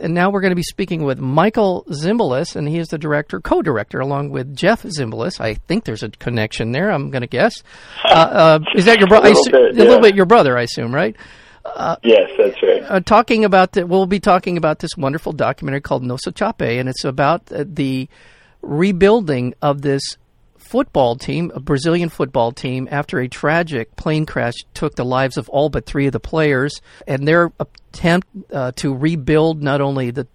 And now we're going to be speaking with Michael Zimbalist, and he is the director, co-director, along with Jeff Zimbalist. I think there's a connection there. I'm going to guess. Uh, uh, is that your brother? a, little bit, yeah. a little bit your brother, I assume, right? Uh, yes, that's right. Uh, talking about the, we'll be talking about this wonderful documentary called Nossa Chape, and it's about the rebuilding of this football team, a Brazilian football team, after a tragic plane crash took the lives of all but three of the players, and their attempt uh, to rebuild not only the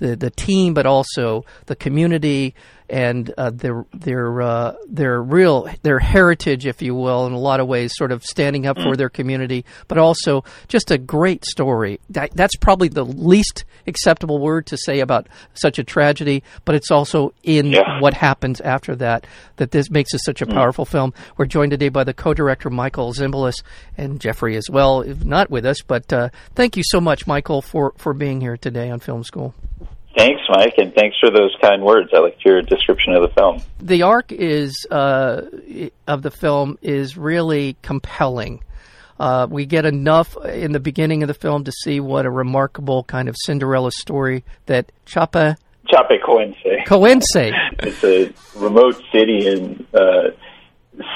the the team but also the community and uh, their their uh, their real their heritage, if you will, in a lot of ways, sort of standing up for mm. their community, but also just a great story. That, that's probably the least acceptable word to say about such a tragedy, but it's also in yeah. what happens after that that this makes it such a mm. powerful film. We're joined today by the co-director Michael Zimbalist and Jeffrey as well, if not with us, but uh, thank you so much, Michael, for for being here today on Film School. Thanks, Mike, and thanks for those kind words. I liked your description of the film. The arc is uh, of the film is really compelling. Uh, we get enough in the beginning of the film to see what a remarkable kind of Cinderella story that Chapa Chapecoense. Coense. Coense. It's a remote city in uh,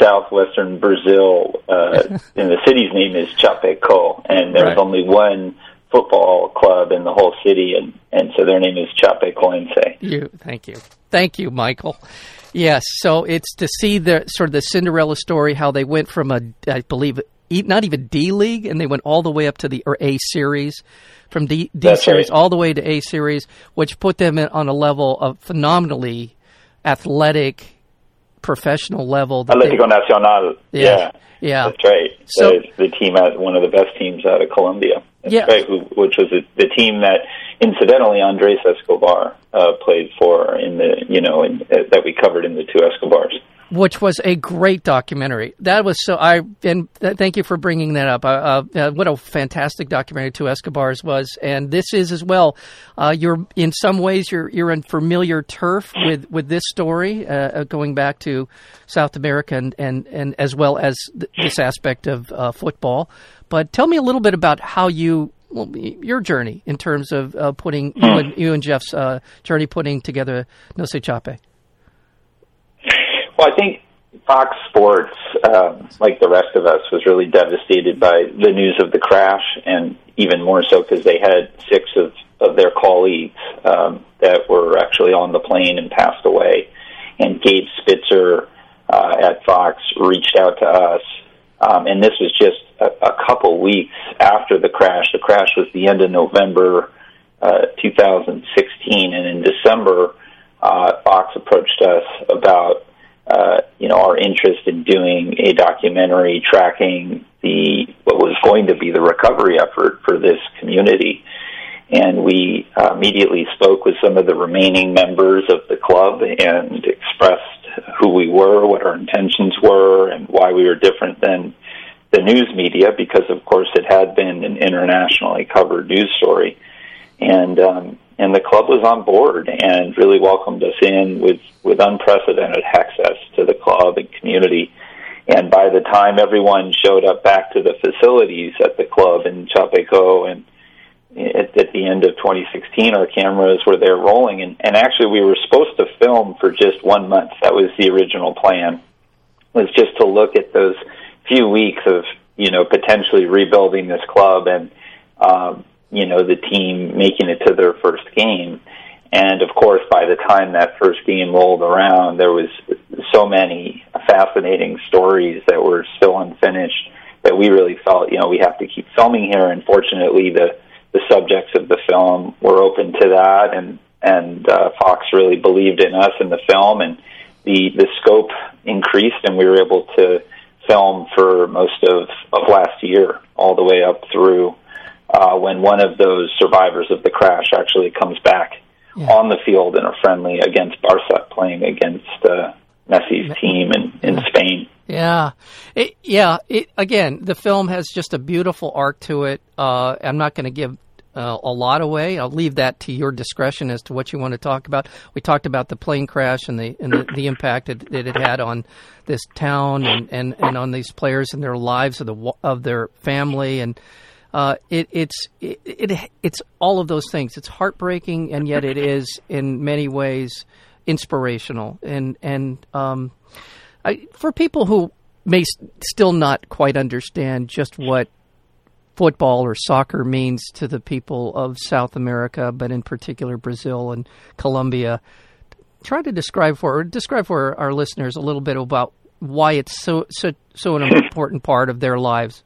southwestern Brazil, uh, and the city's name is Chapecó, and there's Right. only one football club in the whole city, and, and so their name is Chapecoense. You, thank you, thank you, Michael. Yes, so it's to see the sort of the Cinderella story, how they went from a, I believe, not even D League, and they went all the way up to the or A Series, from D, D Series right. all the way to A Series, which put them in, on a level of phenomenally athletic, professional level. that they- Atlético Nacional. Yeah. Yeah. yeah. That's right. So- So, the team out one of the best teams out of Colombia. That's Yeah. right. Who, which was the, the team that, incidentally, Andres Escobar uh, played for in the you know in, uh, that we covered in the two Escobars. Which was a great documentary. That was so. I and th- thank you for bringing that up. Uh, uh, what a fantastic documentary Two Escobars was, and this is as well. Uh, you're in some ways you're you're in familiar turf with with this story, uh, uh, going back to South America and and, and as well as th- this aspect of uh, football. But tell me a little bit about how you. Well, your journey in terms of uh, putting you and you and Jeff's uh, journey putting together Nossa Chape. Well, I think Fox Sports, um, like the rest of us, was really devastated by the news of the crash, and even more so because they had six of, of their colleagues um, that were actually on the plane and passed away. And Gabe Spitzer uh, at Fox reached out to us, um, and this was just a, a couple weeks after the crash. The crash was the end of November uh, 2016, and in December, uh, Fox approached us about uh, you know, our interest in doing a documentary tracking the what was going to be the recovery effort for this community. And we uh, immediately spoke with some of the remaining members of the club and expressed who we were, what our intentions were, and why we were different than the news media, because of course it had been an internationally covered news story. And um, and the club was on board and really welcomed us in with with unprecedented access to the club and community. And by the time everyone showed up back to the facilities at the club in Chapeco and at, at the end of 2016, our cameras were there rolling. And, and actually, we were supposed to film for just one month. That was the original plan. Was just to look at those few weeks of you know potentially rebuilding this club and um, you know the team making it to their first game. And of course, by the time that first game rolled around, there was so many fascinating stories that were still unfinished that we really felt, you know, we have to keep filming here. And fortunately, the the subjects of the film were open to that, and and uh, Fox really believed in us in the film, and the the scope increased, and we were able to film for most of of last year, all the way up through uh, when one of those survivors of the crash actually comes back Yeah. on the field in a friendly against Barca, playing against uh, Messi's team in, in. Spain. Yeah, it, yeah. It, again, the film has just a beautiful arc to it. Uh, I'm not going to give uh, a lot away. I'll leave that to your discretion as to what you want to talk about. We talked about the plane crash and the and the, the impact that, that it had on this town and, and, and on these players and their lives of the of their family and. Uh, it, it's it, it, it's all of those things. It's heartbreaking, and yet it is in many ways inspirational. And and um, I, for people who may still not quite understand just what football or soccer means to the people of South America, but in particular Brazil and Colombia. Try to describe for describe for our listeners a little bit about why it's so so so an important part of their lives.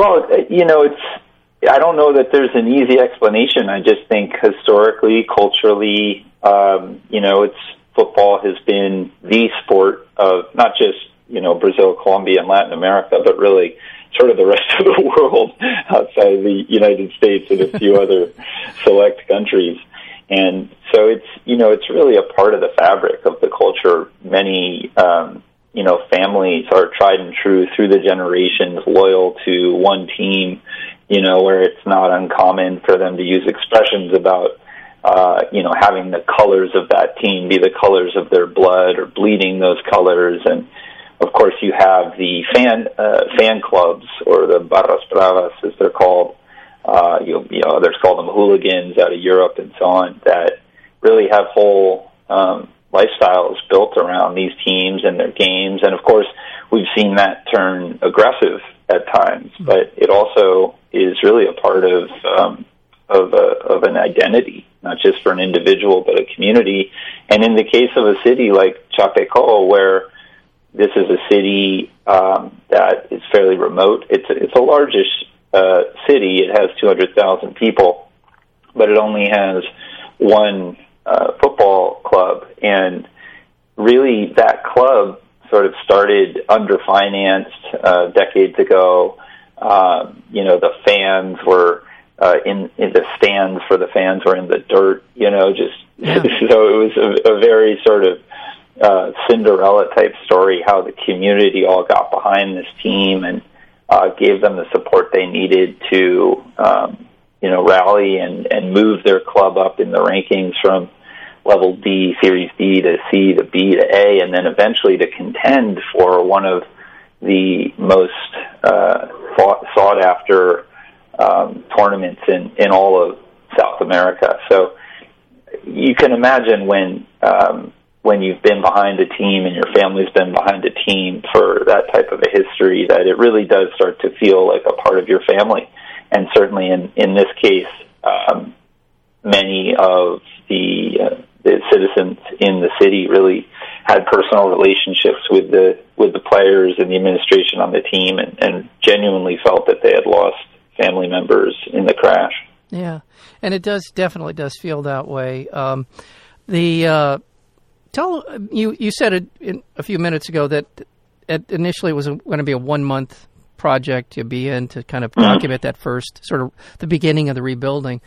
Well, you know, it's I don't know that there's an easy explanation. I just think historically, culturally, um, you know, it's football has been the sport of not just you know Brazil, Colombia, and Latin America, but really sort of the rest of the world outside of the United States and a few other select countries. And so it's you know it's really a part of the fabric of the culture. Many um, you know families are tried and true through the generations, loyal to one team. You know where it's not uncommon for them to use expressions about uh, you know having the colors of that team be the colors of their blood or bleeding those colors and of course, you have the fan uh, fan clubs or the barras bravas, as they're called. Uh, you, you know, others call them hooligans out of Europe and so on. That really have whole um, lifestyles built around these teams and their games. And of course, we've seen that turn aggressive at times. Mm-hmm. But it also is really a part of um, of a, of an identity, not just for an individual, but a community. And in the case of a city like Chapecó, where this is a city um, that is fairly remote. It's a, it's a largish uh, city. It has 200,000 people, but it only has one uh, football club, and really that club sort of started underfinanced uh, decades ago. Um, you know, the fans were uh, in in the stands for the fans were in the dirt. You know, just yeah. so it was a, a very sort of uh, Cinderella type story, how the community all got behind this team and uh, gave them the support they needed to, um, you know, rally and, and move their club up in the rankings from level D, Series D to C to B to A, and then eventually to contend for one of the most uh, fought, sought after um, tournaments in, in all of South America. So you can imagine when um, when you've been behind a team and your family's been behind a team for that type of a history that it really does start to feel like a part of your family. And certainly in, in this case, um, many of the, uh, the citizens in the city really had personal relationships with the with the players and the administration on the team and, and genuinely felt that they had lost family members in the crash. Yeah, and it does definitely does feel that way. Um, the uh, tell you you said it a few minutes ago that it initially it was going to be a one month project to be in to kind of mm-hmm. document that first sort of the beginning of the rebuilding,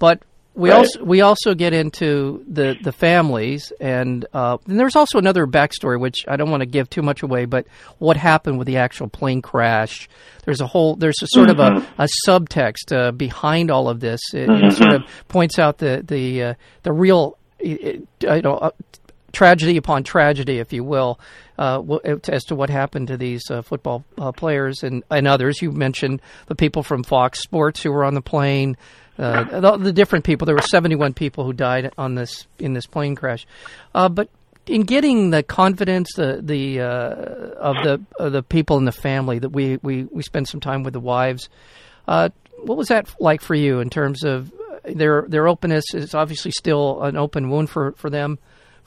but we right. also we also get into the the families and, uh, and there's also another backstory which I don't want to give too much away, but what happened with the actual plane crash? There's a whole there's a sort mm-hmm. of a, mm-hmm. a subtext uh, behind all of this. It, mm-hmm. it, sort of points out the the uh, the real you know uh, tragedy upon tragedy, if you will, uh, as to what happened to these uh, football uh, players and, and others. You mentioned the people from Fox Sports who were on the plane. Uh, the, the, different people. There were 71 people who died on this in this plane crash. Uh, but in getting the confidence the the uh, of the of the people in the family that we, we, we spend some time with the wives, what was that like for you in terms of their their openness? Is obviously still an open wound for, for them.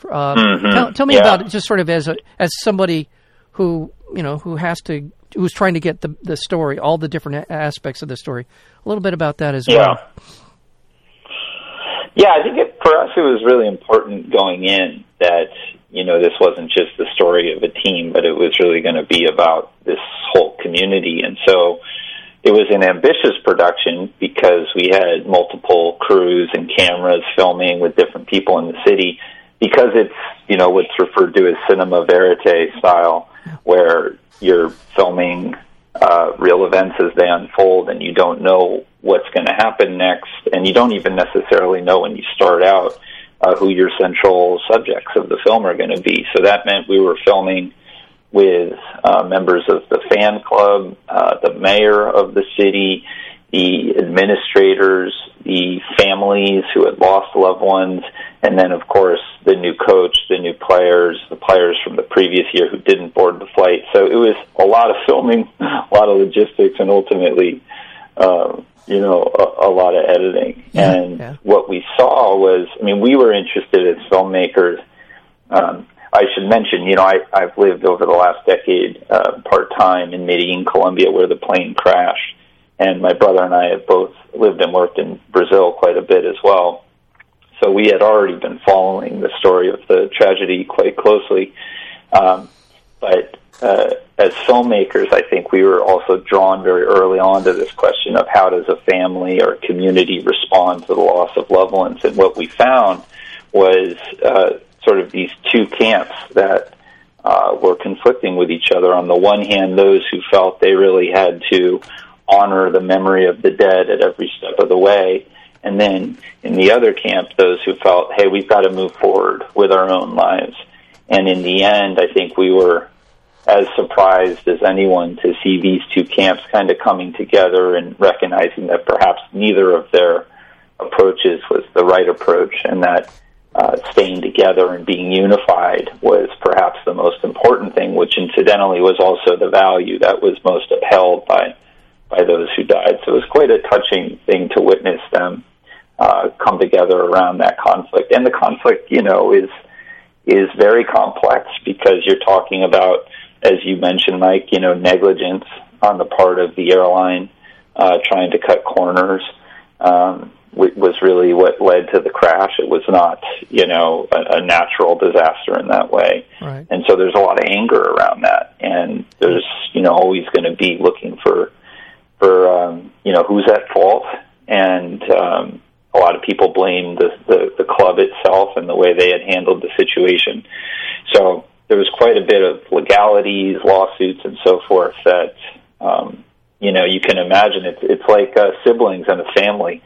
Uh, mm-hmm. tell, tell, me yeah. about it, just sort of as a, as somebody who you know who has to who's trying to get the the story, all the different aspects of the story. A little bit about that as yeah. well. Yeah, I think it, for us it was really important going in that you know this wasn't just the story of a team, but it was really going to be about this whole community, and so it was an ambitious production because we had multiple crews and cameras filming with different people in the city because it's you know what's referred to as cinema verite style, where you're filming uh, real events as they unfold, and you don't know what's going to happen next, and you don't even necessarily know when you start out uh, who your central subjects of the film are going to be. So that meant we were filming with uh, members of the fan club, uh, the mayor of the city, the administrators, the families who had lost loved ones, and then, of course, the new coach, the new players, the players from the previous year who didn't board the flight. So it was a lot of filming, a lot of logistics, and ultimately, uh, you know, a, a lot of editing. Yeah, and yeah. what we saw was, I mean, we were interested as filmmakers. Um, I should mention, you know, I, I've lived over the last decade uh, part time in Medellin, Colombia, where the plane crashed, and my brother and I have both lived and worked in Brazil quite a bit as well. So we had already been following the story of the tragedy quite closely. Um, but uh, as filmmakers, I think we were also drawn very early on to this question of how does a family or community respond to the loss of loved ones. And what we found was uh, sort of these two camps that uh, were conflicting with each other. On the one hand, those who felt they really had to honor the memory of the dead at every step of the way. And then in the other camp, those who felt, hey, we've got to move forward with our own lives. And in the end, I think we were as surprised as anyone to see these two camps kind of coming together and recognizing that perhaps neither of their approaches was the right approach and that uh, staying together and being unified was perhaps the most important thing, which incidentally was also the value that was most upheld by by those who died. So it was quite a touching thing to witness them uh, come together around that conflict. And the conflict, you know, is is very complex because you're talking about, as you mentioned, Mike, you know, negligence on the part of the airline uh, trying to cut corners. Um, was really what led to the crash. It was not, you know, a, a natural disaster in that way. Right. And so there's a lot of anger around that, and there's, you know, always going to be looking for, for, um, you know, who's at fault, and um, a lot of people blame the, the the club itself and the way they had handled the situation. So there was quite a bit of legalities, lawsuits, and so forth that. Um, you know, you can imagine it's it's like uh, siblings and a family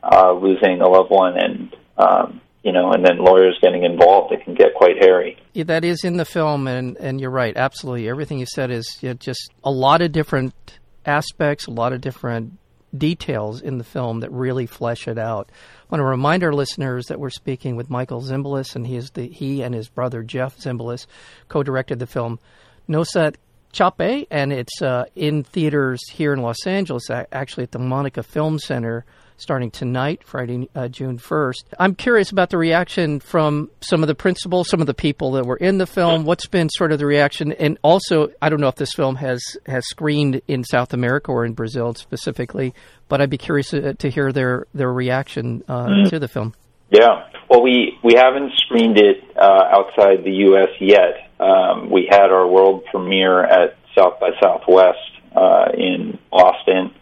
uh, losing a loved one and um, you know, and then lawyers getting involved, it can get quite hairy. Yeah, that is in the film, and, and you're right. Absolutely, everything you said is you know, just a lot of different aspects, a lot of different details in the film that really flesh it out. I want to remind our listeners that we're speaking with Michael Zimbalist, and he is the he and his brother Jeff Zimbalist co-directed the film Nossa Chape, and it's uh, in theaters here in Los Angeles, actually at the Monica Film Center starting tonight, Friday, uh, June 1st. I'm curious about the reaction from some of the principals, some of the people that were in the film. What's been sort of the reaction? And also, I don't know if this film has, has screened in South America or in Brazil specifically, but I'd be curious to, to hear their, their reaction uh, mm-hmm. to the film. Yeah. Well, we, we haven't screened it uh, outside the U.S. yet. Um, we had our world premiere at South by Southwest uh, in Austin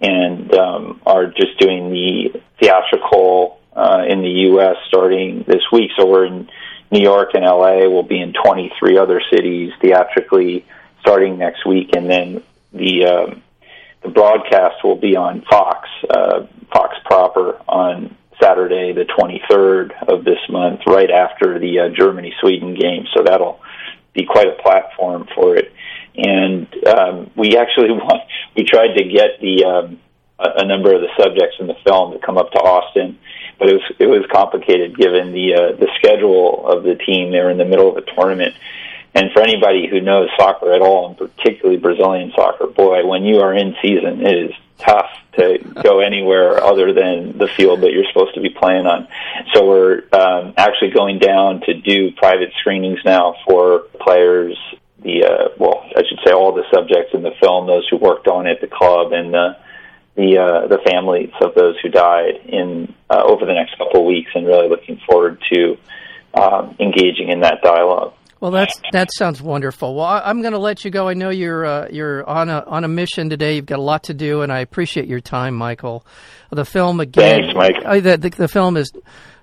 and um, are just doing the theatrical uh, in the U.S. starting this week. So we're in New York and L.A. We'll be in 23 other cities theatrically starting next week, and then the um, the broadcast will be on Fox, uh, Fox proper on Saturday, the 23rd of this month, right after the uh, Germany Sweden game. So that'll be quite a platform for it and um, we actually want, we tried to get the um, a, a number of the subjects in the film to come up to Austin, but it was it was complicated given the uh, the schedule of the team. They were in the middle of a tournament, and for anybody who knows soccer at all, and particularly Brazilian soccer, boy, when you are in season, it is tough to go anywhere other than the field that you're supposed to be playing on. So we're um, actually going down to do private screenings now for players the uh, well, I should say all the subjects in the film, those who worked on it, the club, and the the uh, the families of those who died in uh, over the next couple of weeks, and really looking forward to um, engaging in that dialogue. Well, that's that sounds wonderful. Well, I, am going to let you go. I know you're uh, you're on a on a mission today. You've got a lot to do, and I appreciate your time, Michael. The film again. Thanks, Mike. Uh, the, the, the film is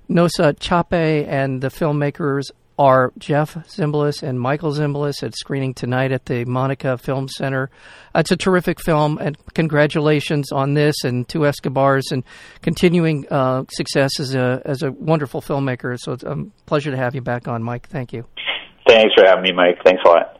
Nossa Chape and the filmmakers are Jeff Zimbalist and Michael Zimbalist at screening tonight at the Monica Film Center. It's a terrific film, and congratulations on this and Two Escobars and continuing uh, success as a as a wonderful filmmaker. So it's a pleasure to have you back on, Mike. Thank you. Thanks for having me, Mike. Thanks a lot.